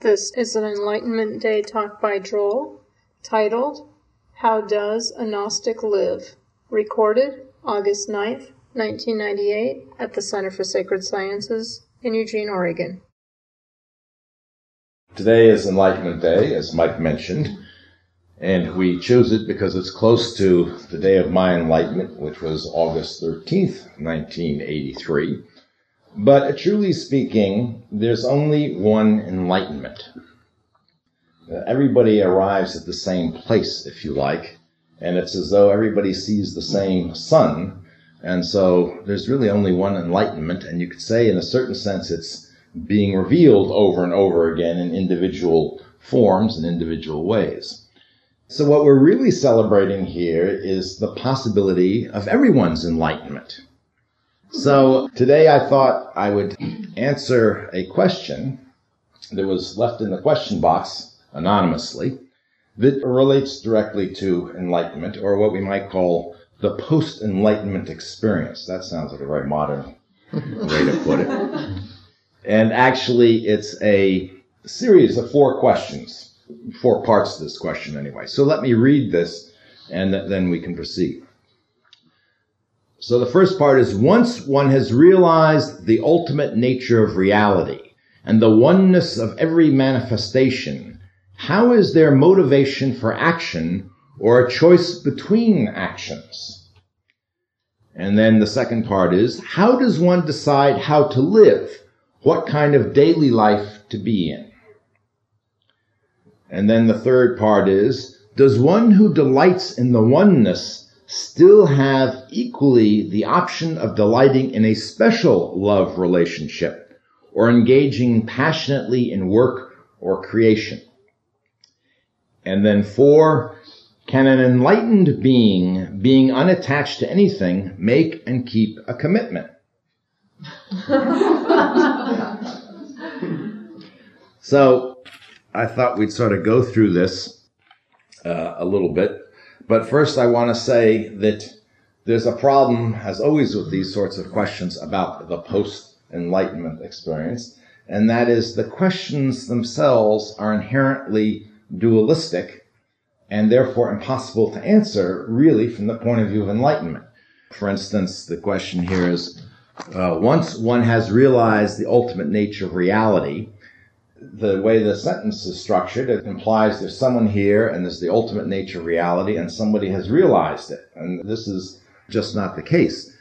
This is an Enlightenment Day talk by Joel, titled, How Does a Gnostic Live? Recorded August 9th, 1998, at the Center for Sacred Sciences in Eugene, Oregon. Today is Enlightenment Day, as Mike mentioned, and we chose it because it's close to the day of my enlightenment, which was August 13th, 1983. But truly speaking, there's only one enlightenment. Everybody arrives at the same place, if you like, and it's as though everybody sees the same sun. And so there's really only one enlightenment, and you could say, in a certain sense, it's being revealed over and over again in individual forms and individual ways. So what we're really celebrating here is the possibility of everyone's enlightenment. So today I thought I would answer a question that was left in the question box anonymously that relates directly to enlightenment or what we might call the post enlightenment experience. That sounds like a very modern way to put it. And actually, it's a series of four questions, four parts to this question anyway. So let me read this and then we can proceed. So the first part is once one has realized the ultimate nature of reality and the oneness of every manifestation, how is there motivation for action or a choice between actions? And then the second part is how does one decide how to live? What kind of daily life to be in? And then the third part is does one who delights in the oneness still have equally the option of delighting in a special love relationship or engaging passionately in work or creation. And then four, can an enlightened being, being unattached to anything, make and keep a commitment? so I thought we'd sort of go through this uh, a little bit. But first, I want to say that there's a problem, as always with these sorts of questions about the post enlightenment experience, and that is the questions themselves are inherently dualistic and therefore impossible to answer really from the point of view of enlightenment. For instance, the question here is, uh, once one has realized the ultimate nature of reality, the way the sentence is structured, it implies there's someone here and there's the ultimate nature of reality and somebody has realized it. And this is just not the case.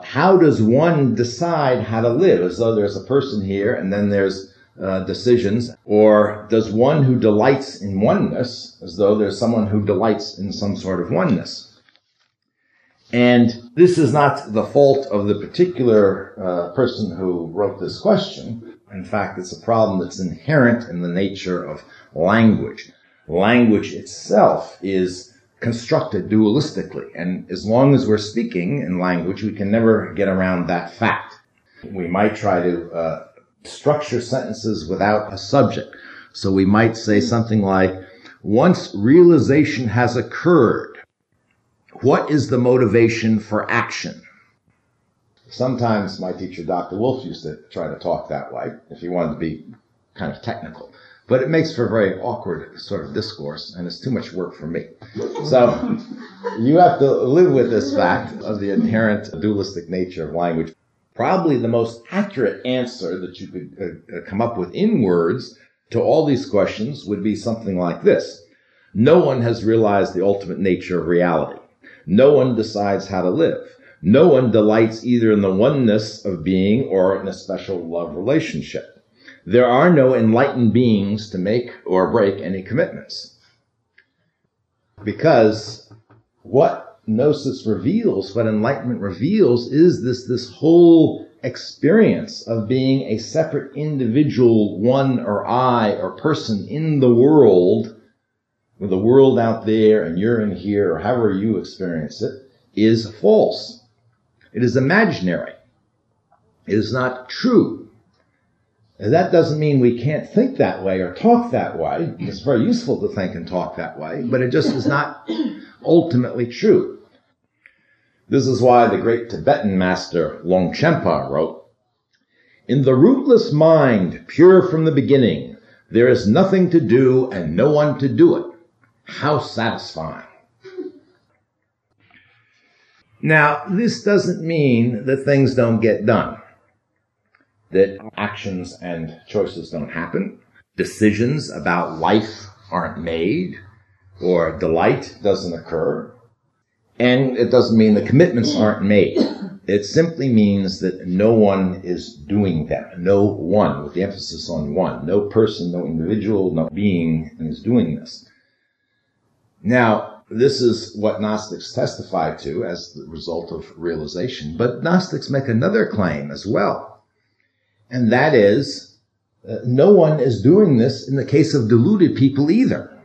How does one decide how to live? As though there's a person here and then there's uh, decisions, or does one who delights in oneness, as though there's someone who delights in some sort of oneness? And this is not the fault of the particular uh, person who wrote this question, in fact, it's a problem that's inherent in the nature of language. Language itself is constructed dualistically, and as long as we're speaking in language, we can never get around that fact. We might try to uh, structure sentences without a subject. So we might say something like, once realization has occurred, what is the motivation for action? Sometimes my teacher, Dr. Wolf, used to try to talk that way if he wanted to be kind of technical. But it makes for very awkward sort of discourse, and it's too much work for me. So you have to live with this fact of the inherent dualistic nature of language. Probably the most accurate answer that you could uh, uh come up with in words to all these questions would be something like this. No one has realized the ultimate nature of reality. No one decides how to live. No one delights either in the oneness of being or in a special love relationship. There are no enlightened beings to make or break any commitments. Because what gnosis reveals, what enlightenment reveals is this, this whole experience of being a separate individual, one or I or person in the world, with the world out there and you're in here, or however you experience it, is false. It is imaginary. It is not true. And that doesn't mean we can't think that way or talk that way. It's very useful to think and talk that way, but it just is not ultimately true. This is why the great Tibetan master Longchenpa wrote, In the rootless mind, pure from the beginning, There is nothing to do and no one to do it. How satisfying. Now, this doesn't mean that things don't get done, that actions and choices don't happen, decisions about life aren't made, or delight doesn't occur, and it doesn't mean the commitments aren't made. It simply means that no one is doing them. No one, with the emphasis on one. No person, no individual, no being is doing this. Now, this is what Gnostics testify to as the result of realization, but Gnostics make another claim as well. And that is, uh, no one is doing this in the case of deluded people either.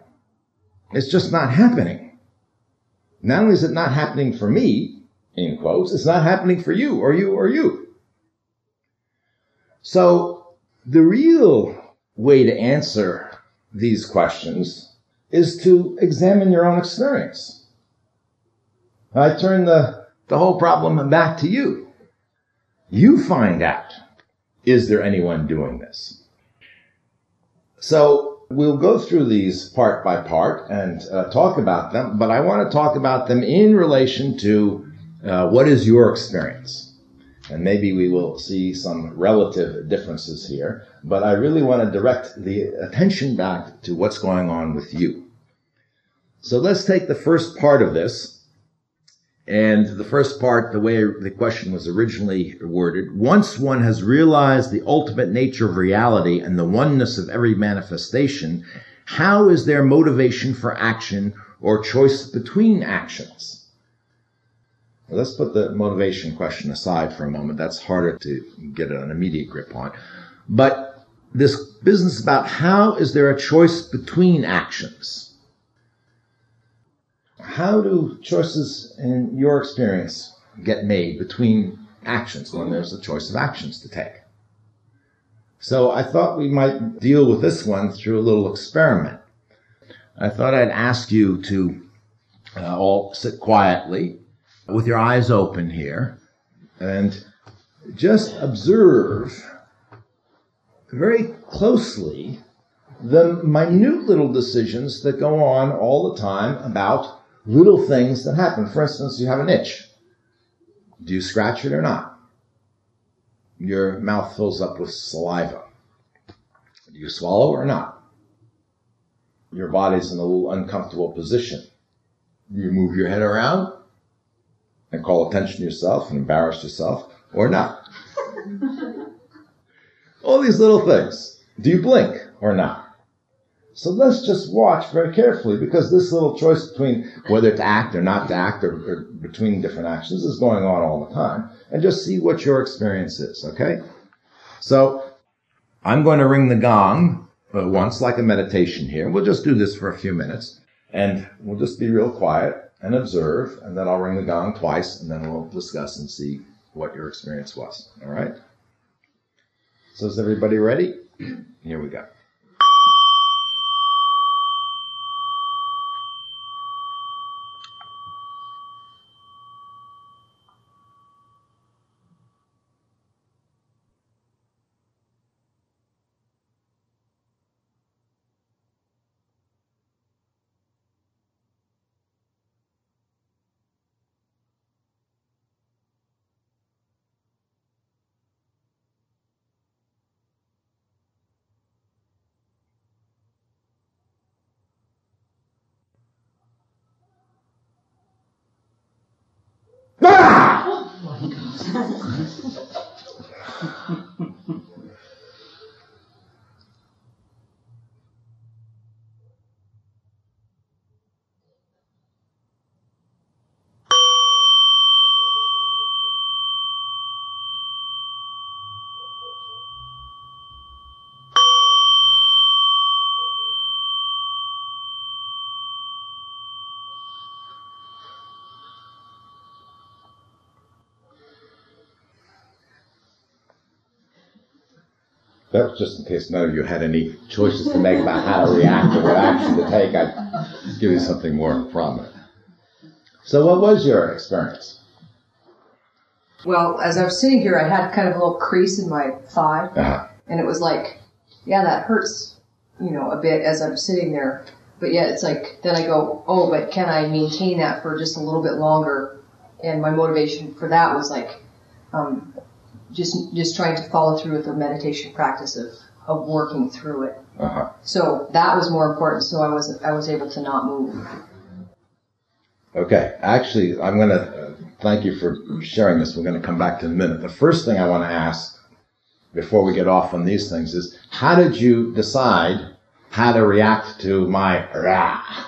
It's just not happening. Not only is it not happening for me, in quotes, it's not happening for you or you or you. So the real way to answer these questions is to examine your own experience. I turn the, the whole problem back to you. You find out, is there anyone doing this? So we'll go through these part by part and uh, talk about them, but I want to talk about them in relation to uh, what is your experience. And maybe we will see some relative differences here, but I really want to direct the attention back to what's going on with you. So let's take the first part of this. And the first part, the way the question was originally worded, once one has realized the ultimate nature of reality and the oneness of every manifestation, how is there motivation for action or choice between actions? Let's put the motivation question aside for a moment. That's harder to get an immediate grip on. But this business about how is there a choice between actions? How do choices in your experience get made between actions when there's a choice of actions to take? So I thought we might deal with this one through a little experiment. I thought I'd ask you to uh, all sit quietly with your eyes open here and just observe very closely the minute little decisions that go on all the time about little things that happen. For instance, you have an itch. Do you scratch it or not? Your mouth fills up with saliva. Do you swallow or not? Your body's in a little uncomfortable position. You move your head around and call attention to yourself and embarrass yourself or not. All these little things. Do you blink or not? So let's just watch very carefully because this little choice between whether to act or not to act or, or, between different actions is going on all the time and just see what your experience is, okay? So I'm going to ring the gong uh, once like a meditation here. We'll just do this for a few minutes and we'll just be real quiet and observe, and then I'll ring the gong twice, and then we'll discuss and see what your experience was. All right? So is everybody ready? Here we go. That was just in case none of you had any choices to make about how to react or what action to take. I'd give you something more prominent. So, what was your experience? Well, as I was sitting here, I had kind of a little crease in my thigh, Uh-huh. and it was like, yeah, that hurts you know, a bit as I'm sitting there. But yet it's like, then I go, oh, but can I maintain that for just a little bit longer? And my motivation for that was like, um, just, just trying to follow through with the meditation practice of, of working through it. Uh-huh. So that was more important. So I was, I was able to not move. Okay. Actually, I'm going to uh, thank you for sharing this. We're going to come back to in a minute. The first thing I want to ask before we get off on these things is how did you decide how to react to my rah,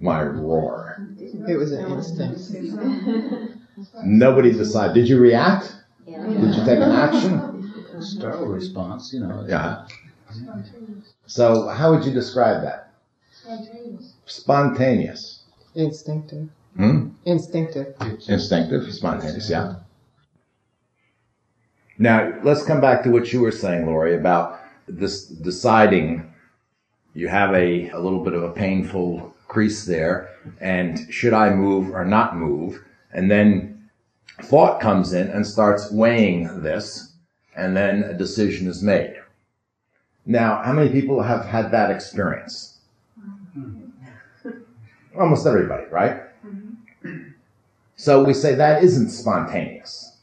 my roar? It was an instinct. Nobody decided. Did you react? Did you take an action? Startle response, you know. Yeah. So how would you describe that? Spontaneous. Instinctive. Hmm? Instinctive. Instinctive, spontaneous, yeah. Now, let's come back to what you were saying, Lori, about this deciding you have a, a little bit of a painful crease there, and should I move or not move? And then thought comes in and starts weighing this, and then a decision is made. Now, how many people have had that experience? Mm-hmm. Almost everybody, right? Mm-hmm. So we say that isn't spontaneous.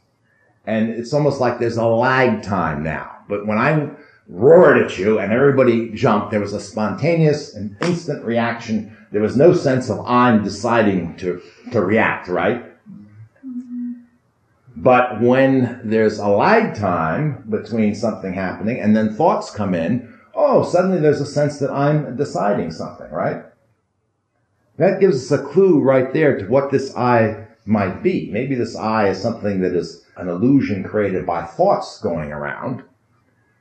And it's almost like there's a lag time now. But when I roared at you and everybody jumped, there was a spontaneous and instant reaction. There was no sense of I'm deciding to, to react, right? But when there's a lag time between something happening and then thoughts come in, oh, suddenly there's a sense that I'm deciding something, right? That gives us a clue right there to what this I might be. Maybe this I is something that is an illusion created by thoughts going around.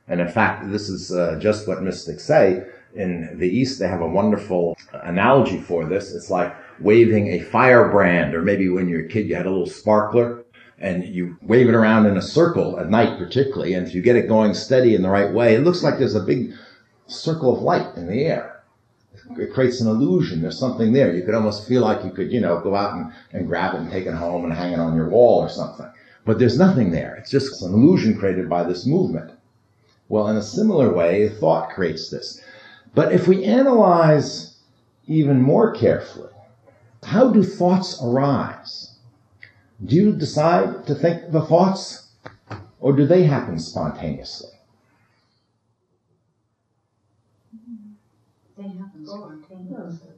And in fact, this is uh, just what mystics say. In the East, they have a wonderful analogy for this. It's like waving a firebrand, or maybe when you're a kid, you had a little sparkler and you wave it around in a circle at night, particularly. And if you get it going steady in the right way, it looks like there's a big circle of light in the air it creates an illusion. There's something there. You could almost feel like you could, you know, go out and, and grab it and take it home and hang it on your wall or something. But there's nothing there. It's just an illusion created by this movement. Well, in a similar way, thought creates this. But if we analyze even more carefully, how do thoughts arise? Do you decide to think the thoughts, or do they happen spontaneously? They happen spontaneously.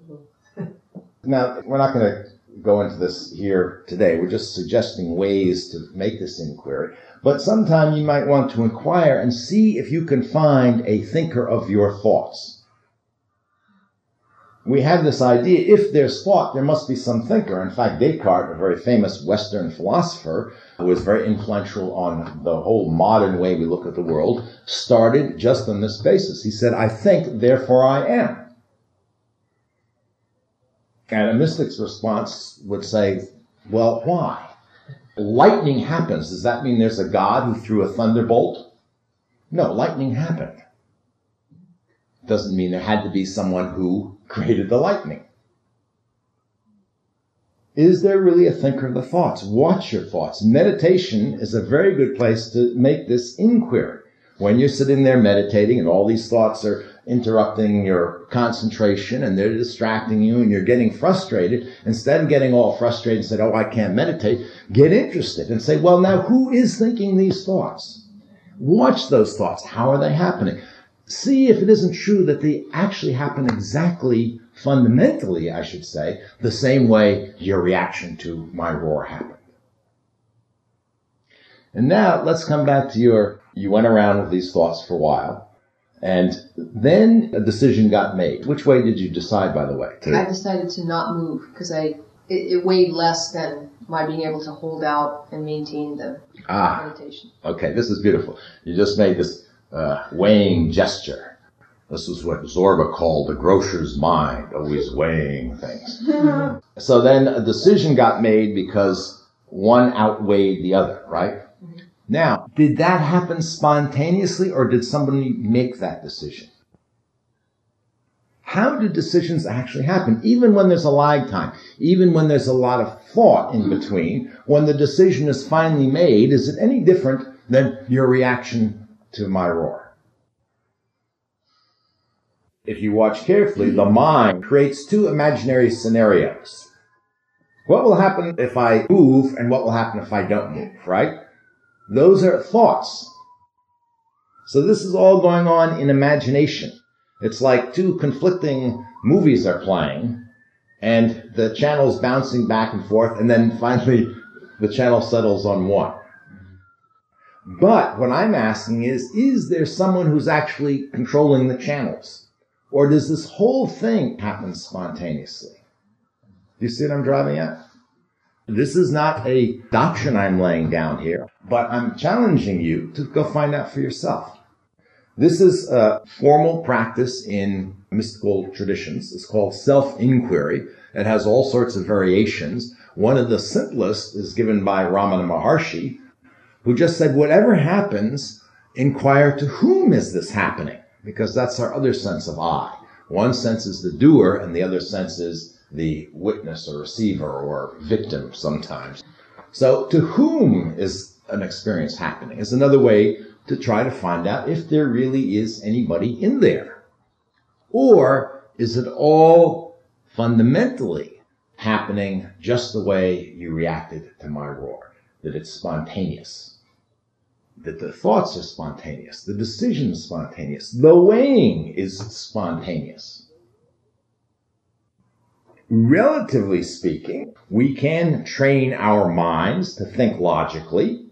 Now, we're not going to go into this here today. We're just suggesting ways to make this inquiry. But sometime you might want to inquire and see if you can find a thinker of your thoughts. We have this idea, if there's thought, there must be some thinker. In fact, Descartes, a very famous Western philosopher, who was very influential on the whole modern way we look at the world, started just on this basis. He said, I think, therefore I am. And a mystic's response would say, well, why? Lightning happens. Does that mean there's a God who threw a thunderbolt? No, lightning happened. Doesn't mean there had to be someone who created the lightning. Is there really a thinker of the thoughts? Watch your thoughts. Meditation is a very good place to make this inquiry. When you're sitting there meditating and all these thoughts are interrupting your concentration and they're distracting you and you're getting frustrated, instead of getting all frustrated and say, oh, I can't meditate, get interested and say, well, now who is thinking these thoughts? Watch those thoughts. How are they happening? See if it isn't true that they actually happen exactly, fundamentally, I should say, the same way your reaction to my roar happened. And now let's come back to your, you went around with these thoughts for a while. And then a decision got made. Which way did you decide, by the way? To... I decided to not move because I it, it, weighed less than my being able to hold out and maintain the ah, meditation. Okay, this is beautiful. You just made this uh, weighing gesture. This is what Zorba called the grocer's mind, always weighing things. so then a decision got made because one outweighed the other, right? Now, did that happen spontaneously or did somebody make that decision? How do decisions actually happen? Even when there's a lag time, even when there's a lot of thought in between, when the decision is finally made, is it any different than your reaction to my roar? if you watch carefully, the mind creates two imaginary scenarios. What will happen if I move and what will happen if I don't move, right? Those are thoughts. So this is all going on in imagination. It's like two conflicting movies are playing and the channel's bouncing back and forth and then finally the channel settles on one. But what I'm asking is, is there someone who's actually controlling the channels? Or does this whole thing happen spontaneously? Do you see what I'm driving at? This is not a doctrine I'm laying down here, but I'm challenging you to go find out for yourself. This is a formal practice in mystical traditions. It's called self-inquiry. It has all sorts of variations. One of the simplest is given by Ramana Maharshi, who just said, whatever happens, inquire to whom is this happening? Because that's our other sense of I. One sense is the doer and the other sense is the witness or receiver or victim sometimes. So to whom is an experience happening is another way to try to find out if there really is anybody in there. Or is it all fundamentally happening just the way you reacted to my roar? That it's spontaneous. That the thoughts are spontaneous. The decision is spontaneous. The weighing is spontaneous. Relatively speaking, we can train our minds to think logically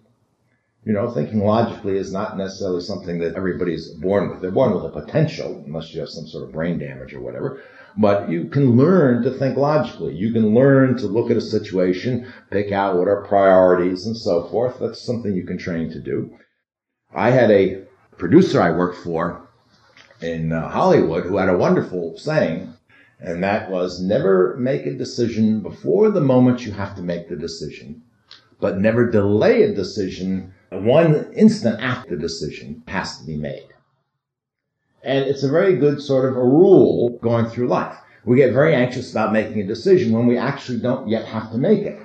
you know, thinking logically is not necessarily something that everybody's born with. They're born with a potential, unless you have some sort of brain damage or whatever. But you can learn to think logically. You can learn to look at a situation, pick out what are priorities and so forth. That's something you can train to do. I had a producer I worked for in uh, Hollywood who had a wonderful saying, and that was never make a decision before the moment you have to make the decision, but never delay a decision one instant after the decision has to be made. And it's a very good sort of a rule going through life. We get very anxious about making a decision when we actually don't yet have to make it.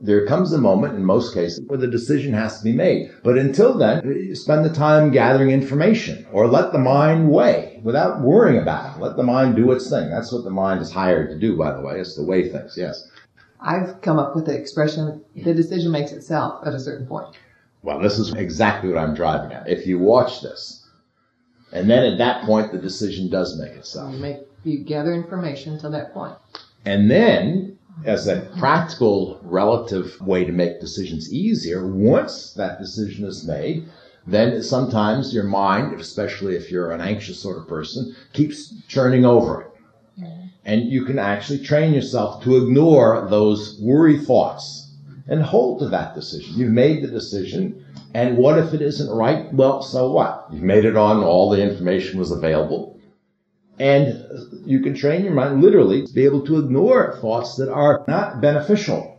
There comes a moment in most cases where the decision has to be made. But until then, spend the time gathering information or let the mind weigh without worrying about it. Let the mind do its thing. That's what the mind is hired to do, by the way, It's to weigh things. Yes. I've come up with the expression, the decision makes itself at a certain point. Well, this is exactly what I'm driving at. If you watch this, and then at that point, the decision does make itself. You make you gather information to that point. And then, as a practical relative way to make decisions easier, once that decision is made, then sometimes your mind, especially if you're an anxious sort of person, keeps churning over it. And you can actually train yourself to ignore those worry thoughts and hold to that decision. You've made the decision, and what if it isn't right? Well, so what? You've made it on, all the information was available. And you can train your mind literally to be able to ignore thoughts that are not beneficial.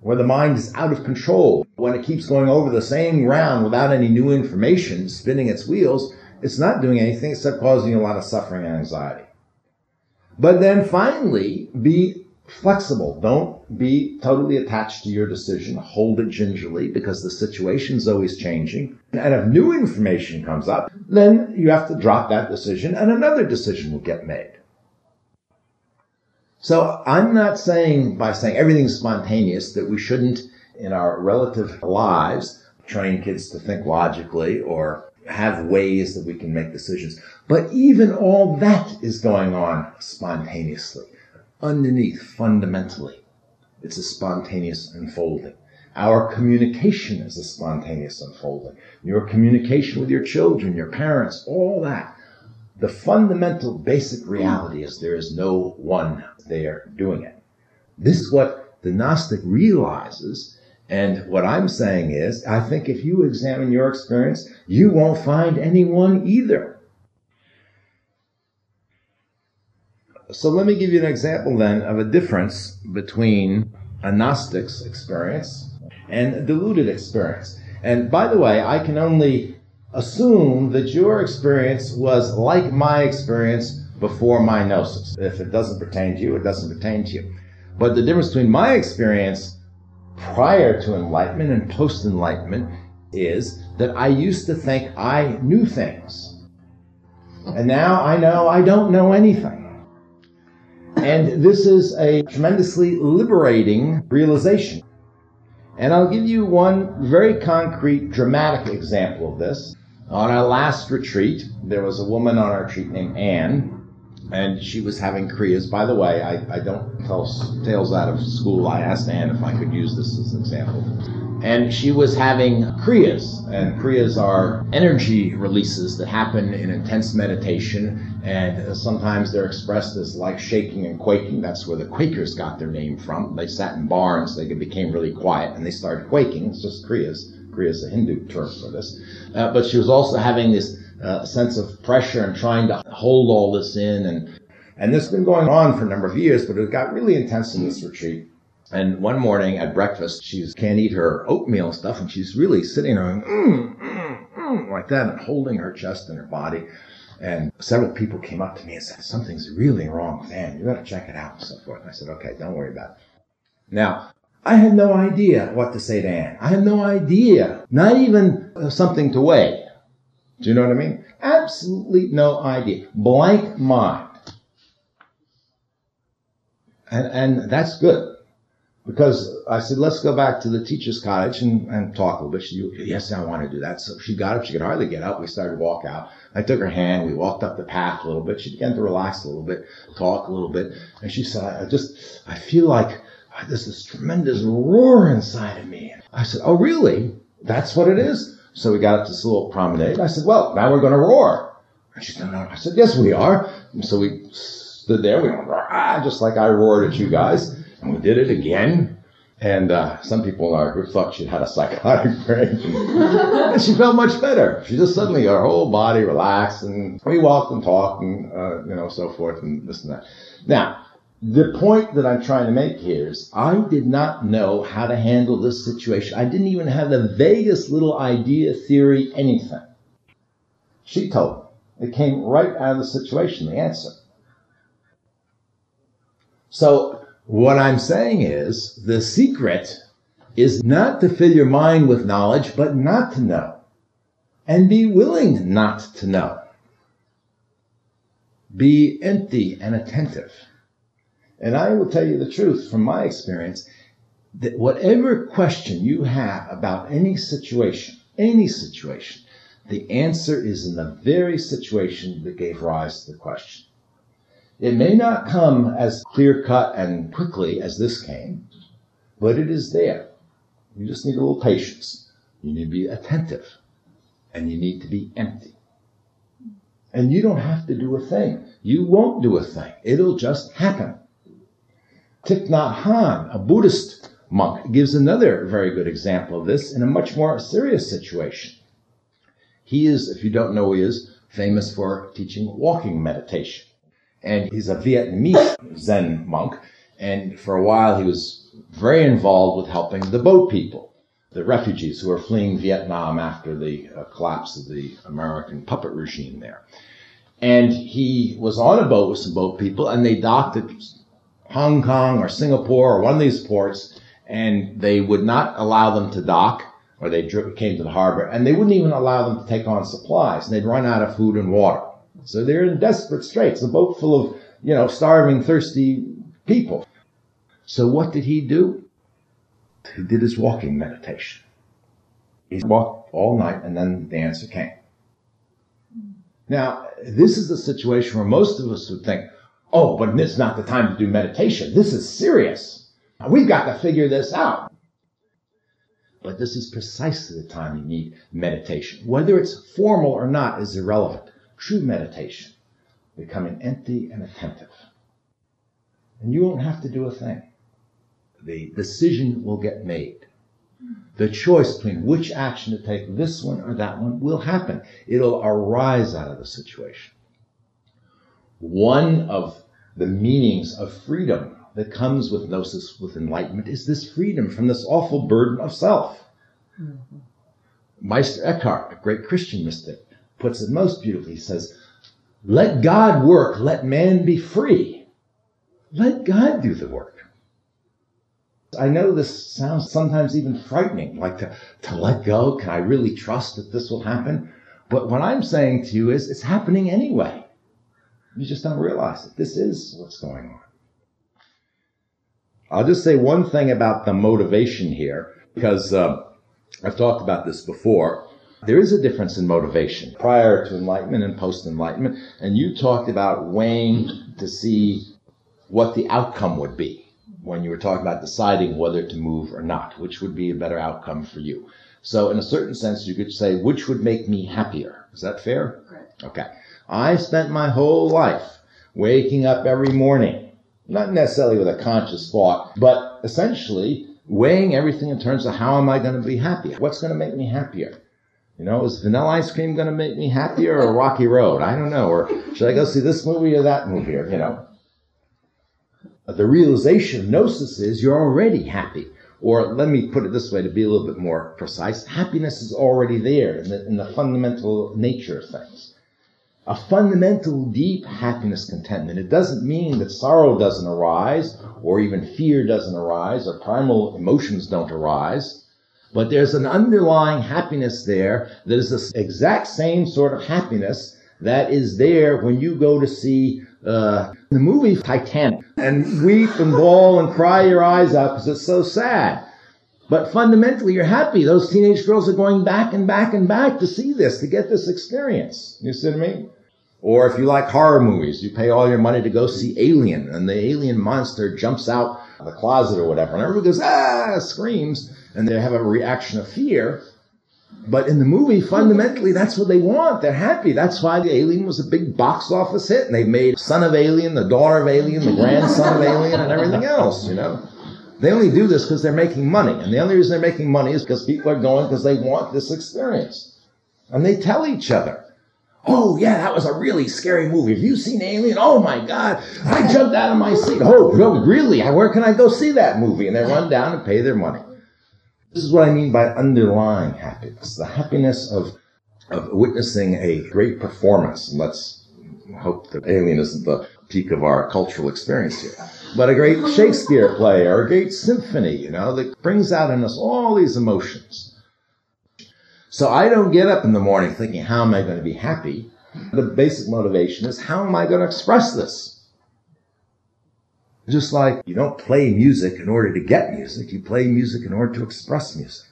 Where the mind is out of control, when it keeps going over the same ground without any new information, spinning its wheels, it's not doing anything except causing a lot of suffering and anxiety. But then finally, be flexible. Don't be totally attached to your decision. Hold it gingerly because the situation's always changing. And if new information comes up, then you have to drop that decision and another decision will get made. So I'm not saying by saying everything's spontaneous that we shouldn't in our relative lives train kids to think logically or have ways that we can make decisions. But even all that is going on spontaneously underneath fundamentally. It's a spontaneous unfolding. Our communication is a spontaneous unfolding. Your communication with your children, your parents, all that. The fundamental basic reality is there is no one there doing it. This is what the Gnostic realizes. And what I'm saying is, I think if you examine your experience, you won't find anyone either. So let me give you an example then of a difference between a Gnostic's experience and a deluded experience. And by the way, I can only assume that your experience was like my experience before my gnosis. If it doesn't pertain to you, it doesn't pertain to you. But the difference between my experience prior to enlightenment and post enlightenment is that I used to think I knew things. And now I know I don't know anything. And this is a tremendously liberating realization. And I'll give you one very concrete, dramatic example of this. On our last retreat, there was a woman on our retreat named Anne, and she was having Kriyas. By the way, I, I don't tell tales out of school. I asked Anne if I could use this as an example. And she was having Kriyas, and Kriyas are energy releases that happen in intense meditation, and sometimes they're expressed as like shaking and quaking. That's where the Quakers got their name from. They sat in barns, they became really quiet, and they started quaking. It's just Kriyas. Kriya is a Hindu term for this. Uh, but she was also having this uh, sense of pressure and trying to hold all this in, and and this has been going on for a number of years, but it got really intense in this retreat. And one morning at breakfast, she can't eat her oatmeal and stuff, and she's really sitting there going, mm, mm, mm, like that and holding her chest and her body. And several people came up to me and said, something's really wrong with. You gotta check it out and so forth. And I said, okay, don't worry about it. Now, I had no idea what to say to Anne. I had no idea, not even uh, something to weigh. Do you know what I mean? Absolutely no idea. Blank mind. And, and that's good. Because I said, let's go back to the teacher's cottage and, and talk a little bit. She, yes, I want to do that. So she got up. She could hardly get up. We started to walk out. I took her hand. We walked up the path a little bit. She began to relax a little bit, talk a little bit. And she said, I just, I feel like there's this tremendous roar inside of me. I said, oh, really? That's what it is? So we got up this little promenade. I said, well, now we're going to roar. And she said, no. I said, yes, we are. And so we stood there. We went, ah, just like I roared at you guys. And we did it again. And uh, some people in our group thought she'd had a psychotic break. and she felt much better. She just suddenly, her whole body relaxed. And we walked and talked and, uh, you know, so forth and this and that. Now, the point that I'm trying to make here is I did not know how to handle this situation. I didn't even have the vaguest little idea, theory, anything. She told me. It came right out of the situation, the answer. So what I'm saying is the secret is not to fill your mind with knowledge, but not to know. And be willing not to know. Be empty and attentive. And I will tell you the truth from my experience that whatever question you have about any situation, any situation, the answer is in the very situation that gave rise to the question. It may not come as clear cut and quickly as this came, but it is there. You just need a little patience. You need to be attentive and you need to be empty. And you don't have to do a thing. You won't do a thing. It'll just happen. Thich Nhat Hanh, a Buddhist monk, gives another very good example of this in a much more serious situation. He is, if you don't know who he is, famous for teaching walking meditation. And he's a Vietnamese Zen monk. And for a while he was very involved with helping the boat people, the refugees who were fleeing Vietnam after the uh, collapse of the American puppet regime there. And he was on a boat with some boat people and they docked at Hong Kong or Singapore or one of these ports, and they would not allow them to dock, or they came to the harbor, and they wouldn't even allow them to take on supplies, and they'd run out of food and water. So they're in desperate straits, a boat full of, you know, starving, thirsty people. So what did he do? He did his walking meditation. He walked all night, and then the answer came. Now, this is a situation where most of us would think, Oh, but this is not the time to do meditation. This is serious. We've got to figure this out. But this is precisely the time you need meditation. Whether it's formal or not is irrelevant. True meditation. Becoming empty and attentive. And you won't have to do a thing. The decision will get made. The choice between which action to take, this one or that one, will happen. It'll arise out of the situation. One of the meanings of freedom that comes with gnosis, with enlightenment, is this freedom from this awful burden of self. Mm-hmm. Meister Eckhart, a great Christian mystic, puts it most beautifully. He says, let God work, let man be free. Let God do the work. I know this sounds sometimes even frightening, like to, to let go. Can I really trust that this will happen? But what I'm saying to you is it's happening anyway. You just don't realize it. This is what's going on. I'll just say one thing about the motivation here, because uh, I've talked about this before. There is a difference in motivation prior to enlightenment and post enlightenment. And you talked about weighing to see what the outcome would be when you were talking about deciding whether to move or not, which would be a better outcome for you. So in a certain sense, you could say, which would make me happier? Is that fair? Correct. Okay. I spent my whole life waking up every morning, not necessarily with a conscious thought, but essentially weighing everything in terms of how am I going to be happy? What's going to make me happier? You know, is vanilla ice cream going to make me happier or Rocky Road? I don't know. Or should I go see this movie or that movie? Or, you know, the realization of gnosis is you're already happy. Or let me put it this way to be a little bit more precise. Happiness is already there in the, in the fundamental nature of things. A fundamental deep happiness contentment. It doesn't mean that sorrow doesn't arise or even fear doesn't arise or primal emotions don't arise. But there's an underlying happiness there that is the exact same sort of happiness that is there when you go to see uh, the movie Titanic and weep and bawl and cry your eyes out because it's so sad. But fundamentally, you're happy. Those teenage girls are going back and back and back to see this, to get this experience. You see what I mean? Or if you like horror movies, you pay all your money to go see Alien, and the alien monster jumps out of the closet or whatever, and everybody goes, ah, screams, and they have a reaction of fear. But in the movie, fundamentally, that's what they want. They're happy. That's why the Alien was a big box office hit, and they made Son of Alien, the daughter of Alien, the grandson of Alien, and everything else, you know? They only do this because they're making money. And the only reason they're making money is because people are going because they want this experience. And they tell each other, Oh, yeah, that was a really scary movie. Have you seen Alien? Oh my God. I jumped out of my seat. Oh, really? Where can I go see that movie? And they run down and pay their money. This is what I mean by underlying happiness. The happiness of, of witnessing a great performance. And let's hope that Alien isn't the peak of our cultural experience here. But a great Shakespeare play or a great symphony, you know, that brings out in us all these emotions. So I don't get up in the morning thinking, how am I going to be happy? The basic motivation is, how am I going to express this? Just like you don't play music in order to get music, you play music in order to express music.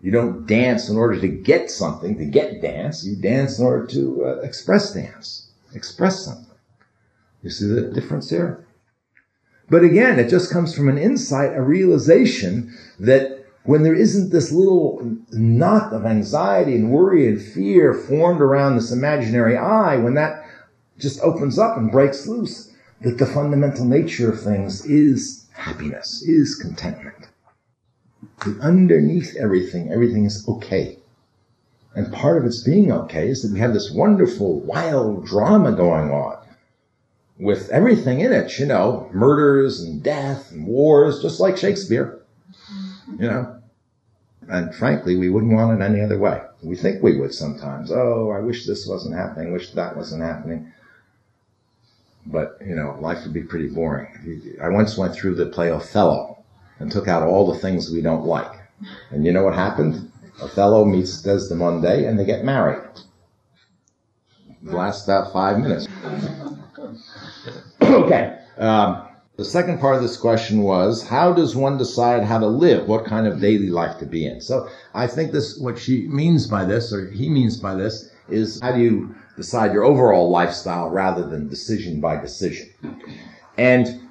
You don't dance in order to get something, to get dance. You dance in order to uh, express dance, express something. You see the difference here? But again, it just comes from an insight, a realization that when there isn't this little knot of anxiety and worry and fear formed around this imaginary I, when that just opens up and breaks loose, that the fundamental nature of things is happiness, is contentment. That underneath everything, everything is okay. And part of its being okay is that we have this wonderful, wild drama going on with everything in it, you know, murders and death and wars, just like Shakespeare, mm-hmm. you know. And frankly, we wouldn't want it any other way. We think we would sometimes. Oh, I wish this wasn't happening, I wish that wasn't happening. But, you know, life would be pretty boring. I once went through the play Othello and took out all the things we don't like. And you know what happened? Othello meets Desdemona and they get married. It lasts about five minutes. okay. Um, the second part of this question was, how does one decide how to live? What kind of daily life to be in? So I think this, what she means by this, or he means by this, is how do you decide your overall lifestyle rather than decision by decision? And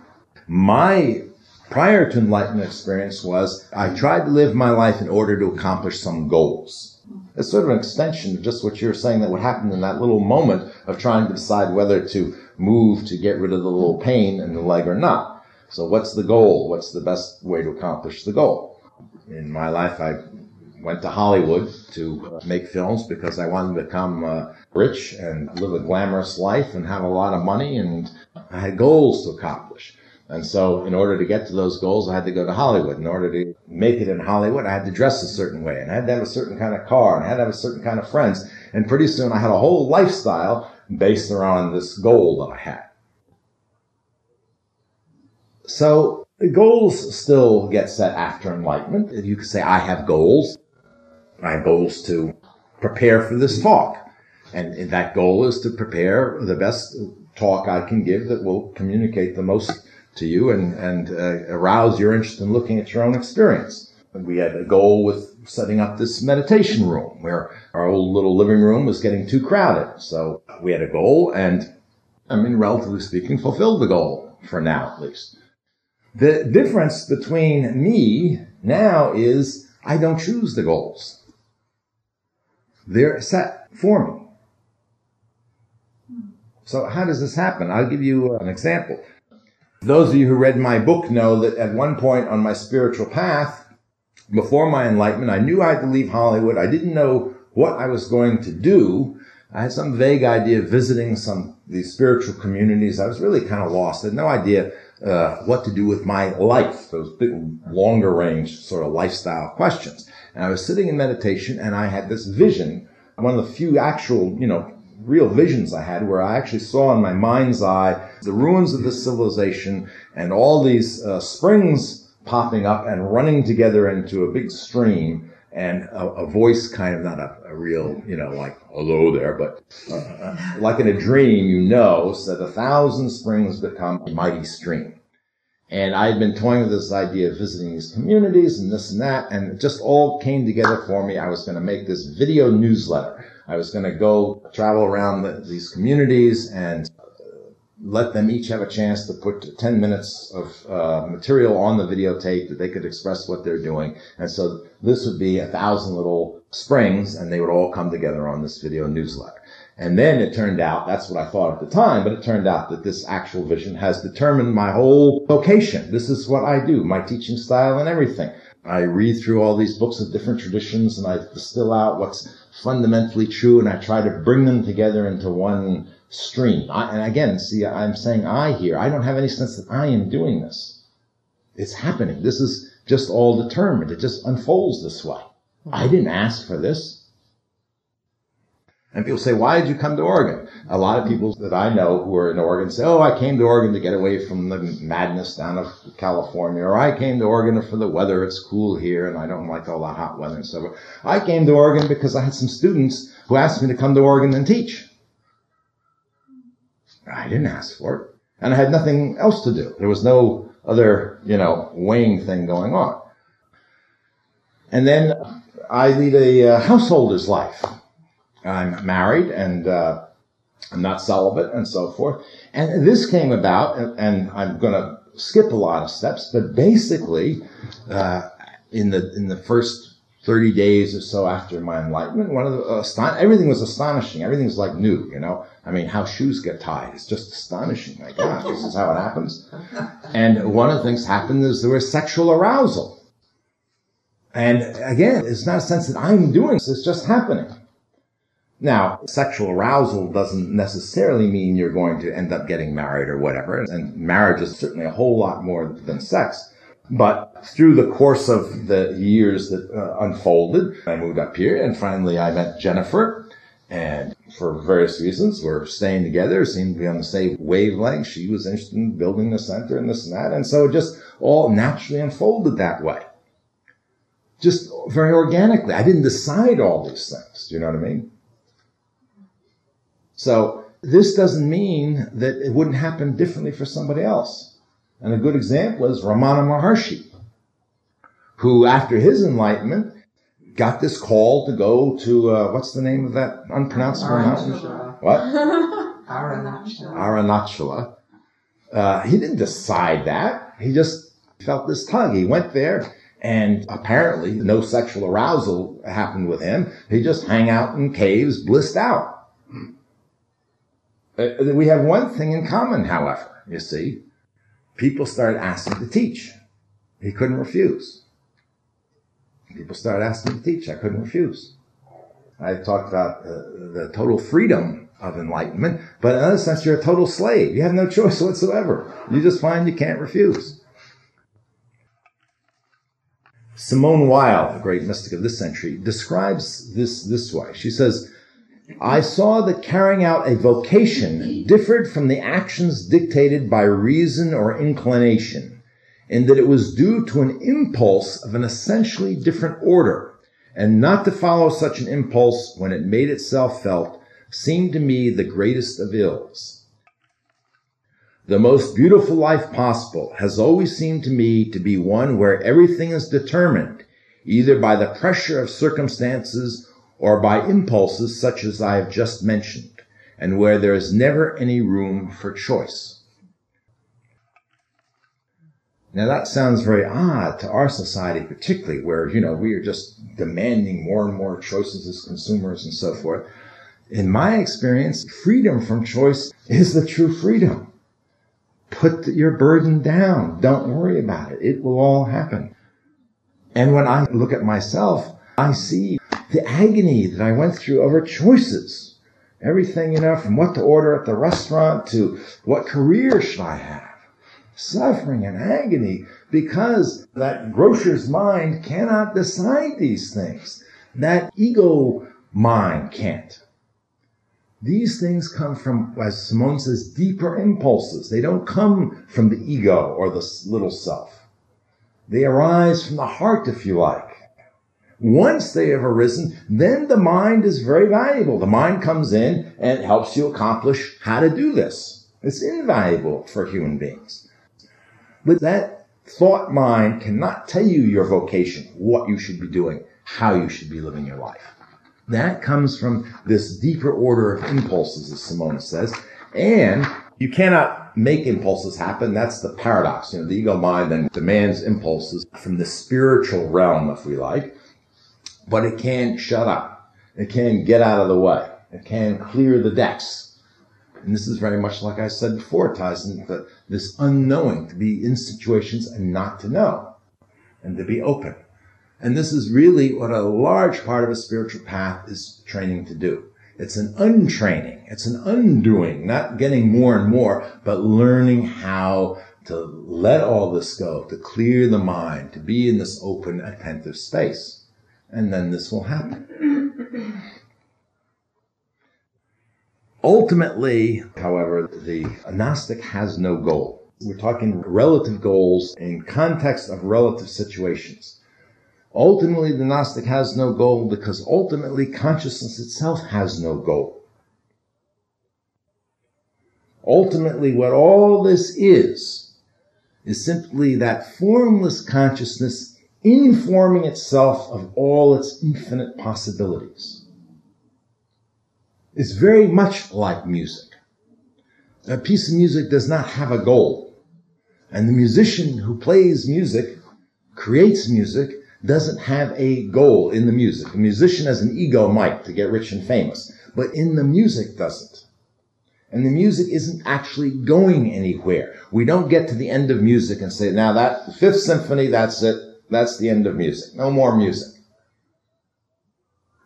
my prior to enlightenment experience was I tried to live my life in order to accomplish some goals. It's sort of an extension of just what you're saying that would happen in that little moment of trying to decide whether to move to get rid of the little pain in the leg or not. So what's the goal? What's the best way to accomplish the goal? In my life, I went to Hollywood to make films because I wanted to become uh, rich and live a glamorous life and have a lot of money and I had goals to accomplish. And so in order to get to those goals, I had to go to Hollywood. In order to make it in Hollywood, I had to dress a certain way and I had to have a certain kind of car and I had to have a certain kind of friends. And pretty soon I had a whole lifestyle based around this goal that I had. So goals still get set after enlightenment. You could say, I have goals. I have goals to prepare for this talk. And that goal is to prepare the best talk I can give that will communicate the most to you and, and uh, arouse your interest in looking at your own experience. We had a goal with setting up this meditation room where our old little living room was getting too crowded. So we had a goal and, I mean, relatively speaking, fulfilled the goal for now at least. The difference between me now is I don't choose the goals. They're set for me. So how does this happen? I'll give you an example. Those of you who read my book know that at one point on my spiritual path, before my enlightenment, I knew I had to leave Hollywood. I didn't know what I was going to do. I had some vague idea of visiting some these spiritual communities. I was really kind of lost. I had no idea uh, what to do with my life. Those big, longer range sort of lifestyle questions. And I was sitting in meditation, and I had this vision. One of the few actual, you know, real visions I had where I actually saw in my mind's eye the ruins of this civilization and all these uh, springs popping up and running together into a big stream and a, a voice kind of not a, a, real, you know, like hello there, but uh, uh, like in a dream, you know, said a thousand springs become a mighty stream. And I had been toying with this idea of visiting these communities and this and that, and it just all came together for me. I was going to make this video newsletter I was going to go travel around the, these communities and let them each have a chance to put 10 minutes of uh, material on the videotape that they could express what they're doing. And so this would be a thousand little springs and they would all come together on this video newsletter. And then it turned out, that's what I thought at the time, but it turned out that this actual vision has determined my whole vocation. This is what I do, my teaching style and everything. I read through all these books of different traditions and I distill out what's fundamentally true and I try to bring them together into one stream. I, and again, see, I'm saying I here. I don't have any sense that I am doing this. It's happening. This is just all determined. It just unfolds this way. Hmm. I didn't ask for this. And people say, why did you come to Oregon? A lot of people that I know who are in Oregon say, oh, I came to Oregon to get away from the madness down of California, or I came to Oregon for the weather. It's cool here and I don't like all the hot weather and so forth. I came to Oregon because I had some students who asked me to come to Oregon and teach. I didn't ask for it. And I had nothing else to do. There was no other, you know, weighing thing going on. And then I lead a uh, householder's life. I'm married and uh, I'm not celibate and so forth. And this came about, and, and I'm going to skip a lot of steps, but basically, uh, in the in the first 30 days or so after my enlightenment, one of the aston- everything was astonishing. Everything was like new, you know. I mean, how shoes get tied is just astonishing. My God, this is how it happens. And one of the things happened is there was sexual arousal. And again, it's not a sense that I'm doing this; it's just happening. Now, sexual arousal doesn't necessarily mean you're going to end up getting married or whatever. And marriage is certainly a whole lot more than sex. But through the course of the years that uh, unfolded, I moved up here and finally I met Jennifer. And for various reasons, we're staying together, seemed to be on the same wavelength. She was interested in building the center and this and that. And so it just all naturally unfolded that way. Just very organically. I didn't decide all these things. Do you know what I mean? So this doesn't mean that it wouldn't happen differently for somebody else. And a good example is Ramana Maharshi, who after his enlightenment got this call to go to, uh, what's the name of that unpronounceable mountain? What? Arunachala. Arunachala. Uh, he didn't decide that. He just felt this tug. He went there and apparently no sexual arousal happened with him. He just hang out in caves, blissed out. Uh, we have one thing in common, however, you see. People started asking to teach. He couldn't refuse. People started asking me to teach. I couldn't refuse. I talked about uh, the total freedom of enlightenment, but in other sense, you're a total slave. You have no choice whatsoever. You just find you can't refuse. Simone Weil, a great mystic of this century, describes this this way. She says, I saw that carrying out a vocation differed from the actions dictated by reason or inclination, in that it was due to an impulse of an essentially different order, and not to follow such an impulse when it made itself felt seemed to me the greatest of ills. The most beautiful life possible has always seemed to me to be one where everything is determined either by the pressure of circumstances or by impulses such as I have just mentioned, and where there is never any room for choice. Now that sounds very odd to our society, particularly where, you know, we are just demanding more and more choices as consumers and so forth. In my experience, freedom from choice is the true freedom. Put your burden down. Don't worry about it. It will all happen. And when I look at myself, I see the agony that I went through over choices. Everything, you know, from what to order at the restaurant to what career should I have suffering and agony because that grocer's mind cannot decide these things. That ego mind can't. These things come from, as Simone says, deeper impulses. They don't come from the ego or the little self. They arise from the heart, if you like. Once they have arisen, then the mind is very valuable. The mind comes in and helps you accomplish how to do this. It's invaluable for human beings. But that thought mind cannot tell you your vocation, what you should be doing, how you should be living your life. That comes from this deeper order of impulses, as Simone says, and you cannot make impulses happen. That's the paradox. You know, the ego mind then demands impulses from the spiritual realm, if we like, but it can shut up. It can get out of the way. It can clear the decks and this is very much like I said before, ties into this unknowing, to be in situations and not to know, and to be open. And this is really what a large part of a spiritual path is training to do. It's an untraining. It's an undoing, not getting more and more, but learning how to let all this go, to clear the mind, to be in this open, attentive space. And then this will happen. Ultimately, however, the Gnostic has no goal. We're talking relative goals in context of relative situations. Ultimately, the Gnostic has no goal because ultimately consciousness itself has no goal. Ultimately, what all this is, is simply that formless consciousness informing itself of all its infinite possibilities is very much like music. A piece of music does not have a goal. And the musician who plays music, creates music, doesn't have a goal in the music. The musician has an ego might to get rich and famous, but in the music doesn't. And the music isn't actually going anywhere. We don't get to the end of music and say, now that fifth symphony, that's it. That's the end of music. No more music.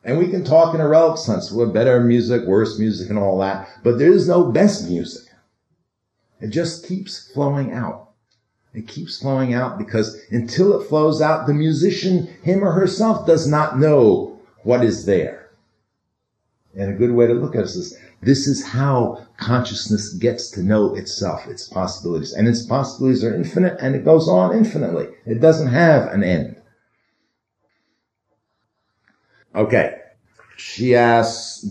And we can talk in a relative sense. What better music, worse music, and all that. But there is no best music. It just keeps flowing out. It keeps flowing out because until it flows out, the musician, him or herself, does not know what is there. And a good way to look at this is this is how consciousness gets to know itself, its possibilities. And its possibilities are infinite and it goes on infinitely. It doesn't have an end. Okay. She asks,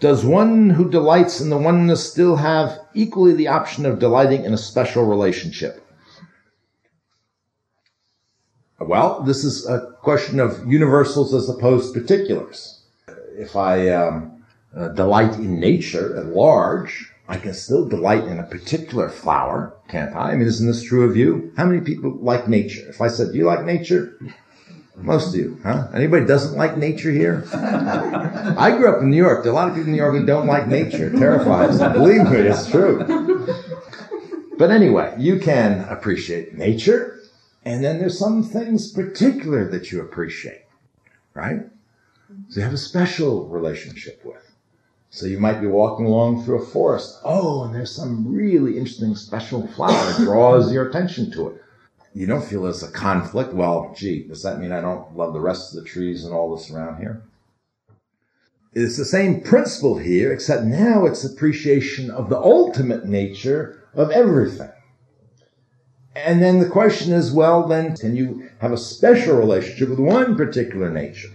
does one who delights in the oneness still have equally the option of delighting in a special relationship? Well, this is a question of universals as opposed to particulars. If I um, uh, delight in nature at large, I can still delight in a particular flower, can't I? I mean, isn't this true of you? How many people like nature? If I said, do you like nature? Most of you, huh? Anybody doesn't like nature here? I grew up in New York. There are a lot of people in New York who don't like nature. It terrifies them. Believe me, it's true. But anyway, you can appreciate nature, and then there's some things particular that you appreciate, right? So you have a special relationship with. So you might be walking along through a forest. Oh, and there's some really interesting special flower that draws your attention to it you don't feel there's a conflict. Well, gee, does that mean I don't love the rest of the trees and all this around here? It's the same principle here, except now it's appreciation of the ultimate nature of everything. And then the question is, well, then can you have a special relationship with one particular nature?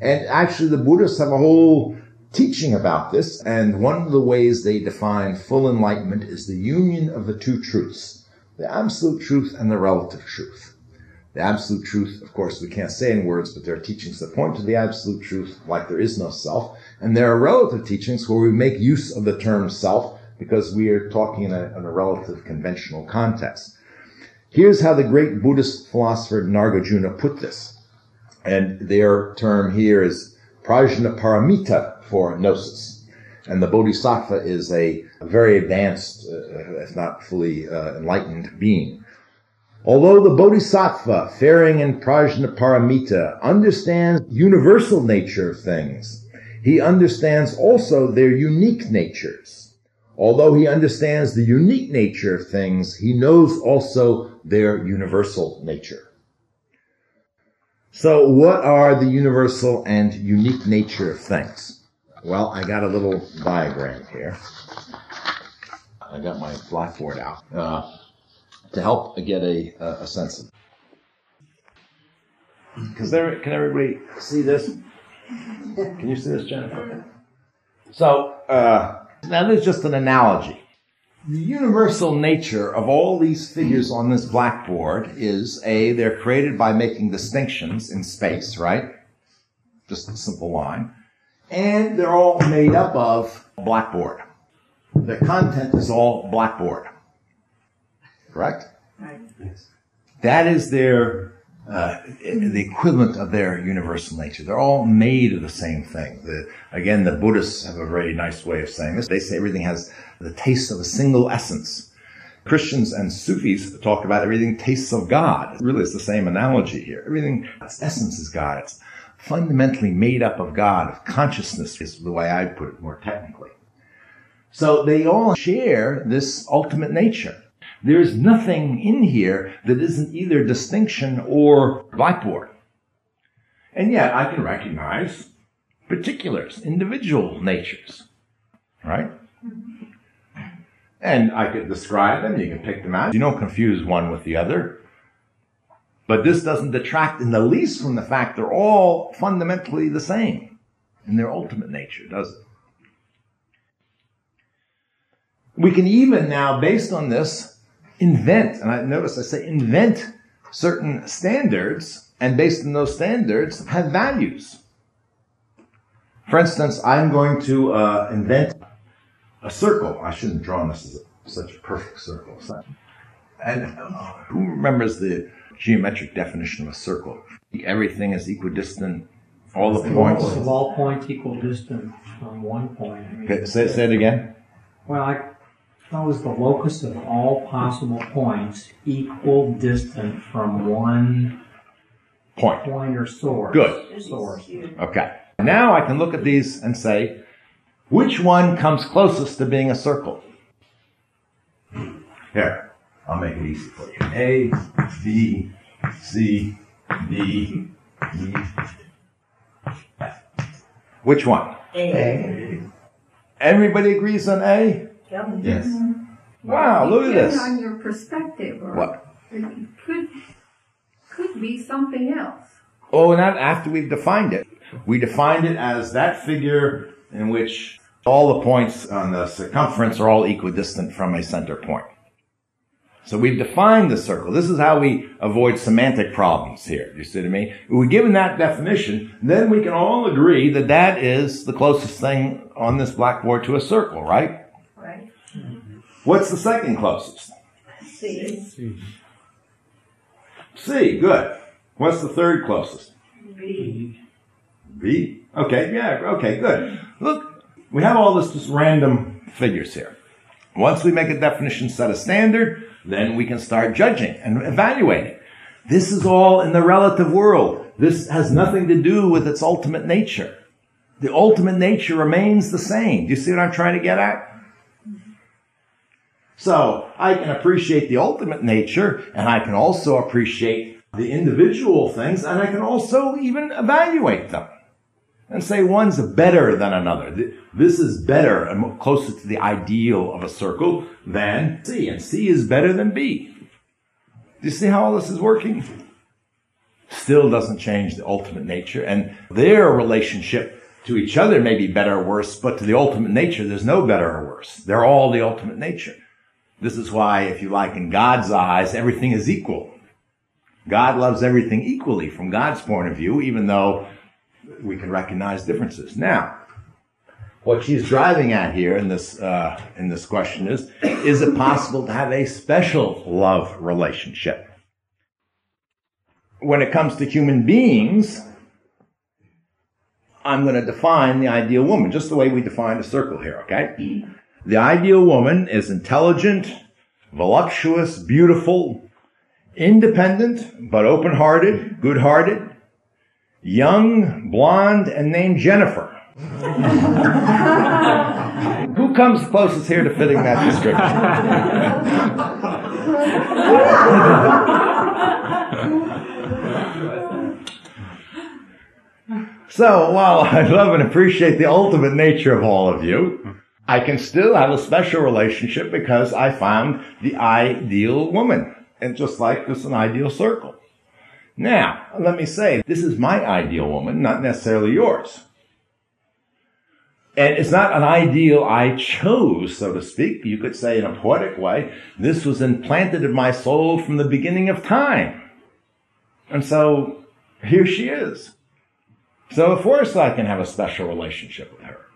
And actually the Buddhists have a whole teaching about this. And one of the ways they define full enlightenment is the union of the two truths, the absolute truth and the relative truth. The absolute truth, of course, we can't say in words, but there are teachings that point to the absolute truth, like there is no self. And there are relative teachings where we make use of the term self because we are talking in a, in a relative conventional context. Here's how the great Buddhist philosopher Nagarjuna put this. And their term here is prajnaparamita for gnosis. And the bodhisattva is a very advanced, uh, if not fully uh, enlightened being. Although the bodhisattva, faring in prajnaparamita, understands universal nature of things, he understands also their unique natures. Although he understands the unique nature of things, he knows also their universal nature. So what are the universal and unique nature of things? Well, I got a little diagram here. I got my blackboard out. Uh, to help get a, a sense of. Because there, can everybody see this? Can you see this, Jennifer? So uh, now just an analogy. The universal nature of all these figures on this blackboard is a they're created by making distinctions in space, right? Just a simple line, and they're all made up of blackboard. The content is all blackboard correct? Right. That is their uh, the equivalent of their universal nature. They're all made of the same thing. The, again, the Buddhists have a very nice way of saying this. They say everything has the taste of a single essence. Christians and Sufis talk about everything tastes of God. Really, it's the same analogy here. Everything, its essence is God. It's fundamentally made up of God, of consciousness is the way I'd put it more technically. So they all share this ultimate nature. There's nothing in here that isn't either distinction or blackboard. And yet I can recognize particulars, individual natures, right? And I could describe them, you can pick them out. You don't confuse one with the other. But this doesn't detract in the least from the fact they're all fundamentally the same in their ultimate nature, does it? We can even now, based on this, invent, and I notice I say invent certain standards, and based on those standards, have values. For instance, I'm going to uh, invent a circle. I shouldn't draw this as a, such a perfect circle. And uh, who remembers the geometric definition of a circle? Everything is equidistant. All the points. Of all points equal distant from one point. Okay, say, say it again. Well, I how is the locus of all possible points equal distant from one point, point or source? Good. Source. Okay. Now I can look at these and say, which one comes closest to being a circle? Here, I'll make it easy for you. A, B, C, D, E, F. Which one? A. Everybody agrees on A? Yes. Mm-hmm. Wow, look at this. on your perspective. Or What? It could, could be something else. Oh, not after we've defined it. We defined it as that figure in which all the points on the circumference are all equidistant from a center point. So we've defined the circle. This is how we avoid semantic problems here. You see what I mean? We're given that definition, then we can all agree that that is the closest thing on this blackboard to a circle, right? Right. What's the second closest? C. C, good. What's the third closest? B. B? Okay, yeah, okay, good. Look, we have all this just random figures here. Once we make a definition, set a standard, then we can start judging and evaluating. This is all in the relative world. This has nothing to do with its ultimate nature. The ultimate nature remains the same. Do you see what I'm trying to get at? So I can appreciate the ultimate nature and I can also appreciate the individual things and I can also even evaluate them and say one's better than another. This is better and closer to the ideal of a circle than C and C is better than B. Do you see how all this is working? still doesn't change the ultimate nature. And their relationship to each other may be better or worse, but to the ultimate nature, there's no better or worse. They're all the ultimate nature. This is why, if you like, in God's eyes, everything is equal. God loves everything equally from God's point of view, even though we can recognize differences. Now, what she's driving at here in this uh, in this question is: Is it possible to have a special love relationship? When it comes to human beings, I'm going to define the ideal woman just the way we define a circle here. Okay, the ideal woman is intelligent, voluptuous, beautiful, independent but open-hearted, good-hearted, young, blonde, and named Jennifer. Who comes closest here to fitting that description? so, while I love and appreciate the ultimate nature of all of you, I can still have a special relationship because I found the ideal woman. And just like this, an ideal circle. Now, let me say, this is my ideal woman, not necessarily yours. And it's not an ideal I chose, so to speak. You could say in a poetic way, this was implanted in my soul from the beginning of time. And so here she is. So of course I can have a special relationship with her.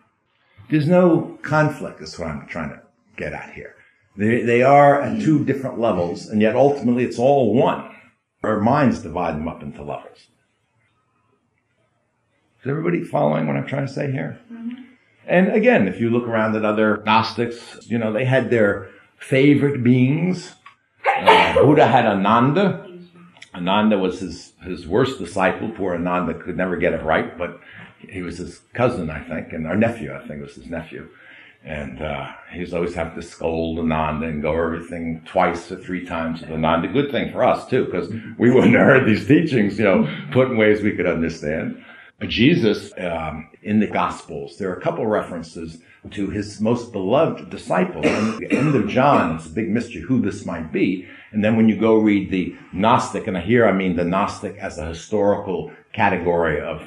There's no conflict, is what I'm trying to get at here. They, they are at two different levels, and yet ultimately it's all one. Our minds divide them up into levels. Is everybody following what I'm trying to say here? And again, if you look around at other Gnostics, you know, they had their favorite beings. Uh, Buddha had Ananda. Ananda was his, his worst disciple. Poor Ananda could never get it right, but he was his cousin, I think, and our nephew, I think was his nephew. And uh, he was always having to scold Ananda and go everything twice or three times with Ananda. Good thing for us too, because we wouldn't have heard these teachings, you know, put in ways we could understand. But Jesus, um, in the Gospels, there are a couple references to his most beloved disciple. And the end of John, it's a big mystery who this might be. And then when you go read the Gnostic, and here I mean the Gnostic as a historical category of,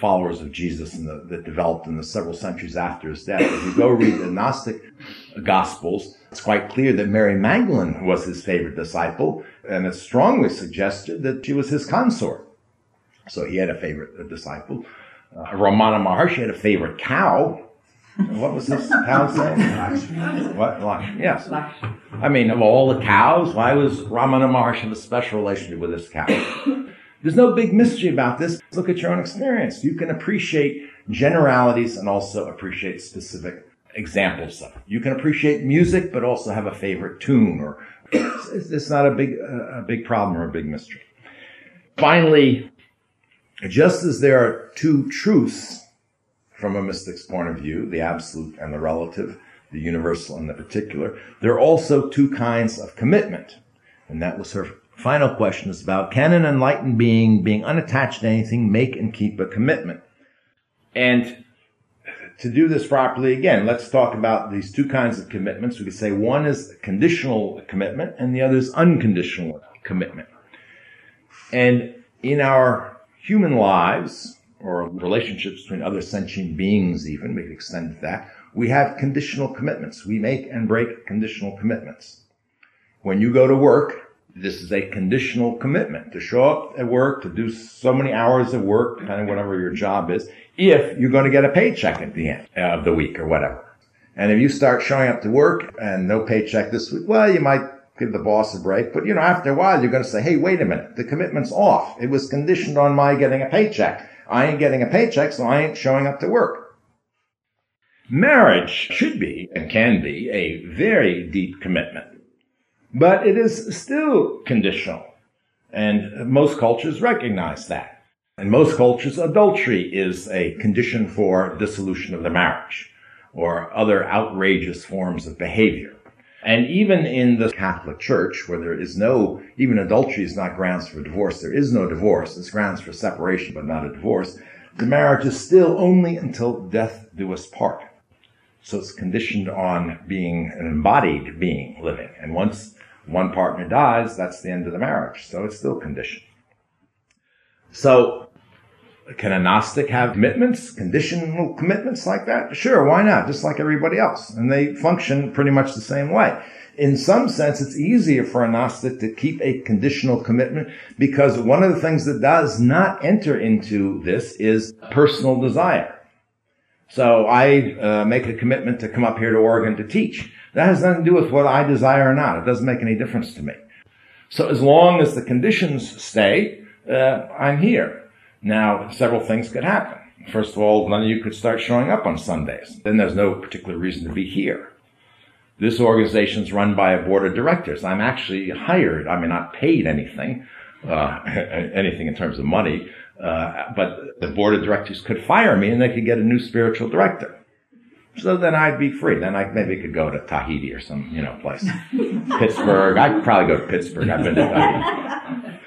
followers of Jesus that developed in the several centuries after his death. If you go read the Gnostic Gospels, it's quite clear that Mary Magdalene was his favorite disciple, and it's strongly suggested that she was his consort. So he had a favorite disciple. Uh, Ramana Maharshi had a favorite cow. What was this cow's name? what? Yes. I mean, of all the cows, why was Ramana Maharshi have a special relationship with this cow? There's no big mystery about this. Look at your own experience. You can appreciate generalities and also appreciate specific examples of it. You can appreciate music, but also have a favorite tune or it's, it's not a big, uh, a big problem or a big mystery. Finally, just as there are two truths from a mystic's point of view, the absolute and the relative, the universal and the particular, there are also two kinds of commitment. And that was her final question is about can an enlightened being, being unattached to anything, make and keep a commitment? And to do this properly, again, let's talk about these two kinds of commitments. We could say one is a conditional commitment and the other is unconditional commitment. And in our human lives, or relationships between other sentient beings even, we could extend that, we have conditional commitments. We make and break conditional commitments. When you go to work, this is a conditional commitment to show up at work, to do so many hours of work, kind of whatever your job is, if you're going to get a paycheck at the end of the week or whatever. And if you start showing up to work and no paycheck this week, well, you might give the boss a break, but you know, after a while, you're going to say, hey, wait a minute, the commitment's off. It was conditioned on my getting a paycheck. I ain't getting a paycheck, so I ain't showing up to work. Marriage should be and can be a very deep commitment. But it is still conditional. And most cultures recognize that. In most cultures, adultery is a condition for dissolution of the marriage or other outrageous forms of behavior. And even in the Catholic Church, where there is no, even adultery is not grounds for divorce, there is no divorce, it's grounds for separation, but not a divorce, the marriage is still only until death do us part. So it's conditioned on being an embodied being living. And once one partner dies, that's the end of the marriage. So it's still conditioned. So, can a Gnostic have commitments, conditional commitments like that? Sure, why not? Just like everybody else. And they function pretty much the same way. In some sense, it's easier for a Gnostic to keep a conditional commitment because one of the things that does not enter into this is personal desire. So I uh, make a commitment to come up here to Oregon to teach. That has nothing to do with what I desire or not. It doesn't make any difference to me. So as long as the conditions stay, uh, I'm here. Now, several things could happen. First of all, none of you could start showing up on Sundays. Then there's no particular reason to be here. This organization is run by a board of directors. I'm actually hired. I mean, not paid anything, uh, anything in terms of money, uh, but the board of directors could fire me and they could get a new spiritual director. So then I'd be free. Then I maybe could go to Tahiti or some, you know, place. Pittsburgh. I'd probably go to Pittsburgh. I've been to Tahiti.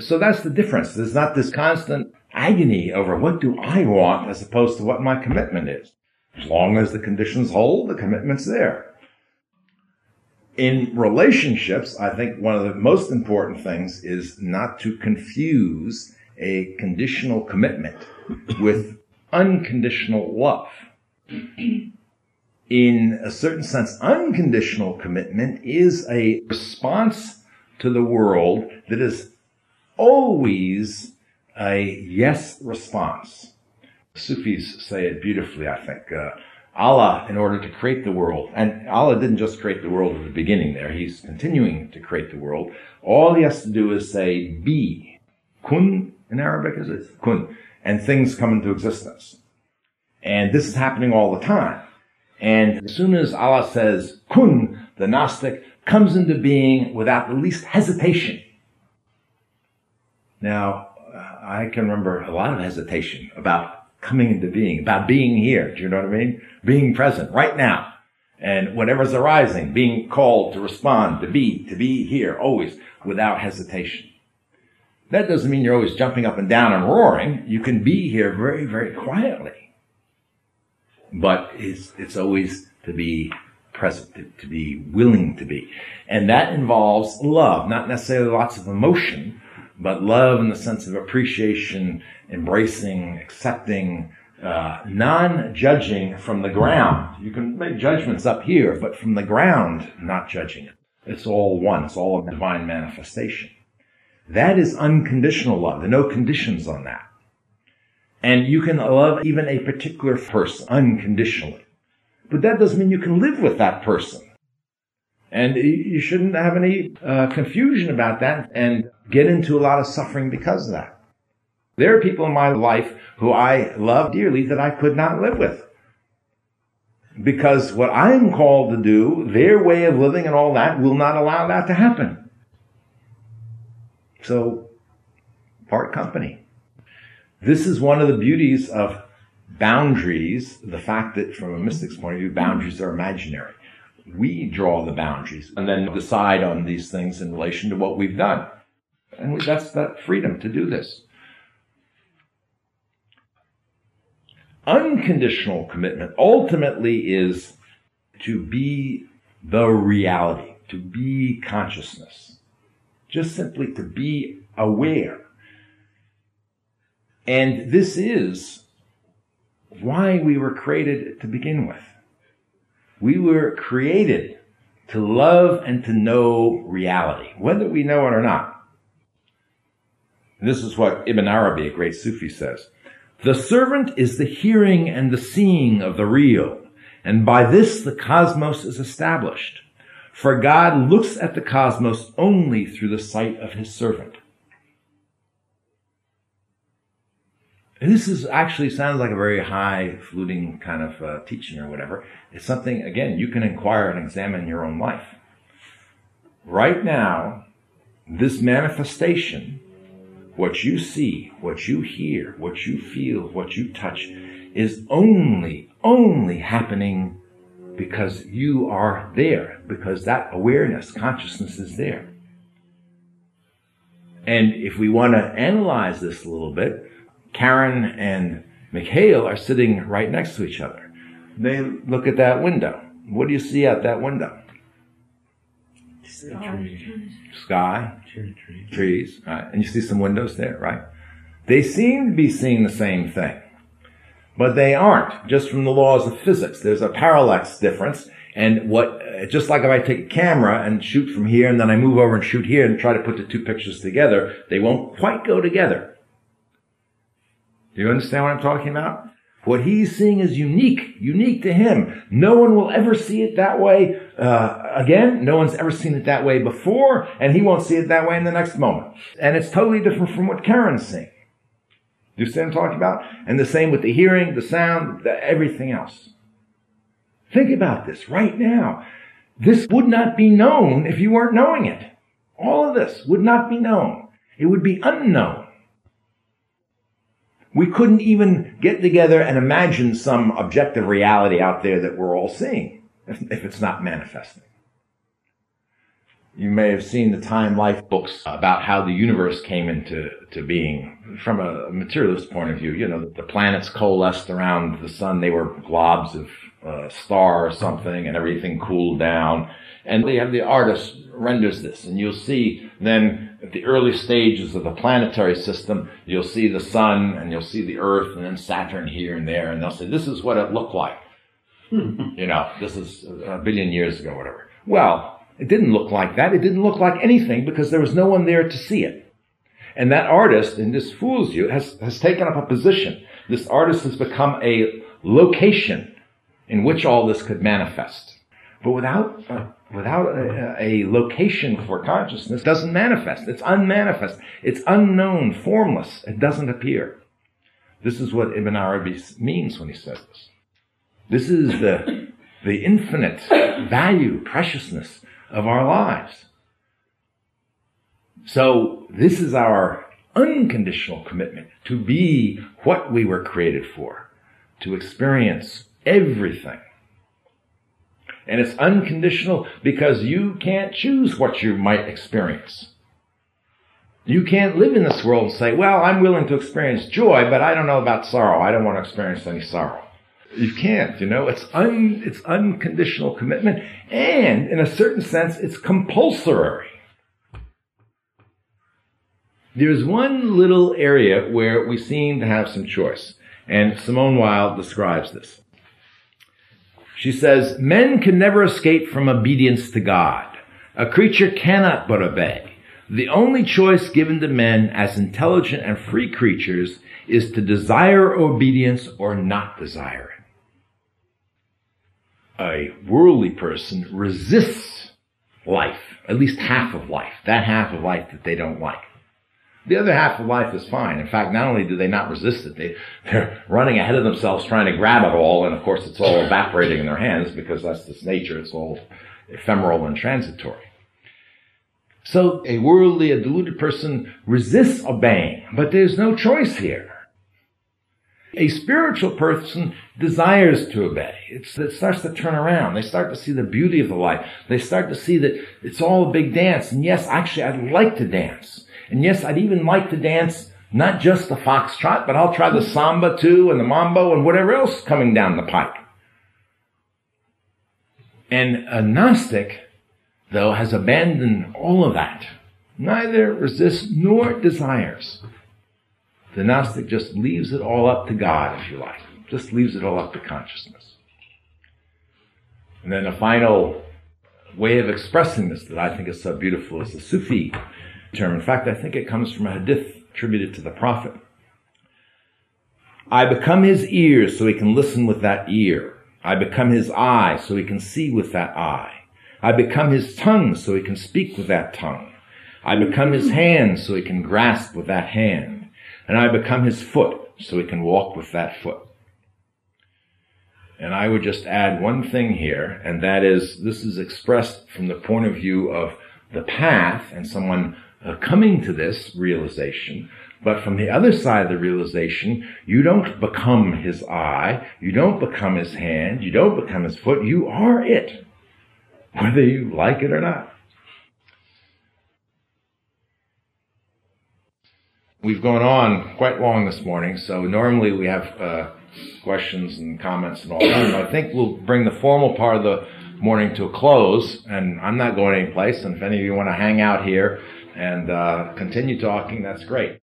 So that's the difference. There's not this constant agony over what do I want as opposed to what my commitment is. As long as the conditions hold, the commitment's there. In relationships, I think one of the most important things is not to confuse a conditional commitment with unconditional love. In a certain sense, unconditional commitment is a response to the world that is always a yes response. Sufis say it beautifully, I think. Uh, Allah, in order to create the world, and Allah didn't just create the world at the beginning there, He's continuing to create the world. All He has to do is say, be. Kun in Arabic is it? Kun. And things come into existence. And this is happening all the time. And as soon as Allah says, kun, the Gnostic comes into being without the least hesitation. Now, I can remember a lot of hesitation about coming into being, about being here. Do you know what I mean? Being present right now. And whatever's arising, being called to respond, to be, to be here, always without hesitation. That doesn't mean you're always jumping up and down and roaring. You can be here very, very quietly. But it's, it's always to be present, to, to be willing to be. And that involves love, not necessarily lots of emotion, but love in the sense of appreciation, embracing, accepting, uh, non-judging from the ground. You can make judgments up here, but from the ground, not judging it. It's all one. It's all a divine manifestation. That is unconditional love. There are no conditions on that. And you can love even a particular person unconditionally. But that doesn't mean you can live with that person. And you shouldn't have any uh, confusion about that and get into a lot of suffering because of that. There are people in my life who I love dearly that I could not live with. Because what I'm called to do, their way of living and all that will not allow that to happen. So, part company. This is one of the beauties of boundaries, the fact that from a mystic's point of view, boundaries are imaginary. We draw the boundaries and then decide on these things in relation to what we've done. And that's that freedom to do this. Unconditional commitment ultimately is to be the reality, to be consciousness. Just simply to be aware. And this is why we were created to begin with. We were created to love and to know reality, whether we know it or not. And this is what Ibn Arabi, a great Sufi, says. The servant is the hearing and the seeing of the real, and by this the cosmos is established. For God looks at the cosmos only through the sight of his servant. And this is actually sounds like a very high fluting kind of uh, teaching or whatever. It's something, again, you can inquire and examine your own life. Right now, this manifestation what you see, what you hear, what you feel, what you touch is only, only happening because you are there, because that awareness, consciousness is there. And if we want to analyze this a little bit, Karen and Mikhail are sitting right next to each other. They look at that window. What do you see out that window? Sky, trees, right? And you see some windows there, right? They seem to be seeing the same thing, but they aren't. Just from the laws of physics, there's a parallax difference. And what, just like if I take a camera and shoot from here and then I move over and shoot here and try to put the two pictures together, they won't quite go together. Do you understand what I'm talking about? What he's seeing is unique, unique to him. No one will ever see it that way uh, again. No one's ever seen it that way before, and he won't see it that way in the next moment. And it's totally different from what Karen's seeing. Do you see what I'm talking about? And the same with the hearing, the sound, the, everything else. Think about this right now. This would not be known if you weren't knowing it. All of this would not be known. It would be unknown. We couldn't even get together and imagine some objective reality out there that we're all seeing if, if it's not manifesting. You may have seen the Time Life books about how the universe came into to being from a materialist point of view. You know, the planets coalesced around the sun. They were globs of a star or something and everything cooled down. And they have the artist renders this and you'll see then at the early stages of the planetary system, you'll see the sun and you'll see the earth and then Saturn here and there and they'll say, this is what it looked like. you know, this is a billion years ago, whatever. Well, it didn't look like that. It didn't look like anything because there was no one there to see it. And that artist, and this fools you, has, has taken up a position. This artist has become a location in which all this could manifest. But without, uh, without a, a, location for consciousness, doesn't manifest. It's unmanifest. It's unknown, formless. It doesn't appear. This is what Ibn Arabi means when he says this. This is the, the infinite value, preciousness of our lives. So this is our unconditional commitment to be what we were created for, to experience everything. And it's unconditional because you can't choose what you might experience. You can't live in this world and say, well, I'm willing to experience joy, but I don't know about sorrow. I don't want to experience any sorrow. You can't, you know, it's un, it's unconditional commitment and in a certain sense, it's compulsory. There's one little area where we seem to have some choice, and Simone Weil describes this. She says, men can never escape from obedience to God. A creature cannot but obey. The only choice given to men as intelligent and free creatures is to desire obedience or not desire it. A worldly person resists life, at least half of life, that half of life that they don't like. The other half of life is fine. In fact, not only do they not resist it, they, they're running ahead of themselves trying to grab it all, and of course it's all evaporating in their hands because that's its nature. It's all ephemeral and transitory. So a worldly, a deluded person resists obeying, but there's no choice here. A spiritual person desires to obey. It's, it starts to turn around. They start to see the beauty of the life. They start to see that it's all a big dance. And yes, actually, I'd like to dance. And yes, I'd even like to dance not just the foxtrot, but I'll try the samba too and the mambo and whatever else coming down the pike. And a Gnostic, though, has abandoned all of that. Neither resists nor desires. The Gnostic just leaves it all up to God, if you like. Just leaves it all up to consciousness. And then a final way of expressing this that I think is so beautiful is the Sufi term. In fact, I think it comes from a hadith attributed to the Prophet. I become his ears so he can listen with that ear. I become his eye so he can see with that eye. I become his tongue so he can speak with that tongue. I become his hand so he can grasp with that hand. And I become his foot so he can walk with that foot. And I would just add one thing here, and that is this is expressed from the point of view of the path and someone uh, coming to this realization. But from the other side of the realization, you don't become his eye, you don't become his hand, you don't become his foot, you are it, whether you like it or not. We've gone on quite long this morning, so normally we have uh, questions and comments and all that. I think we'll bring the formal part of the morning to a close, and I'm not going anyplace. And if any of you want to hang out here and uh, continue talking, that's great.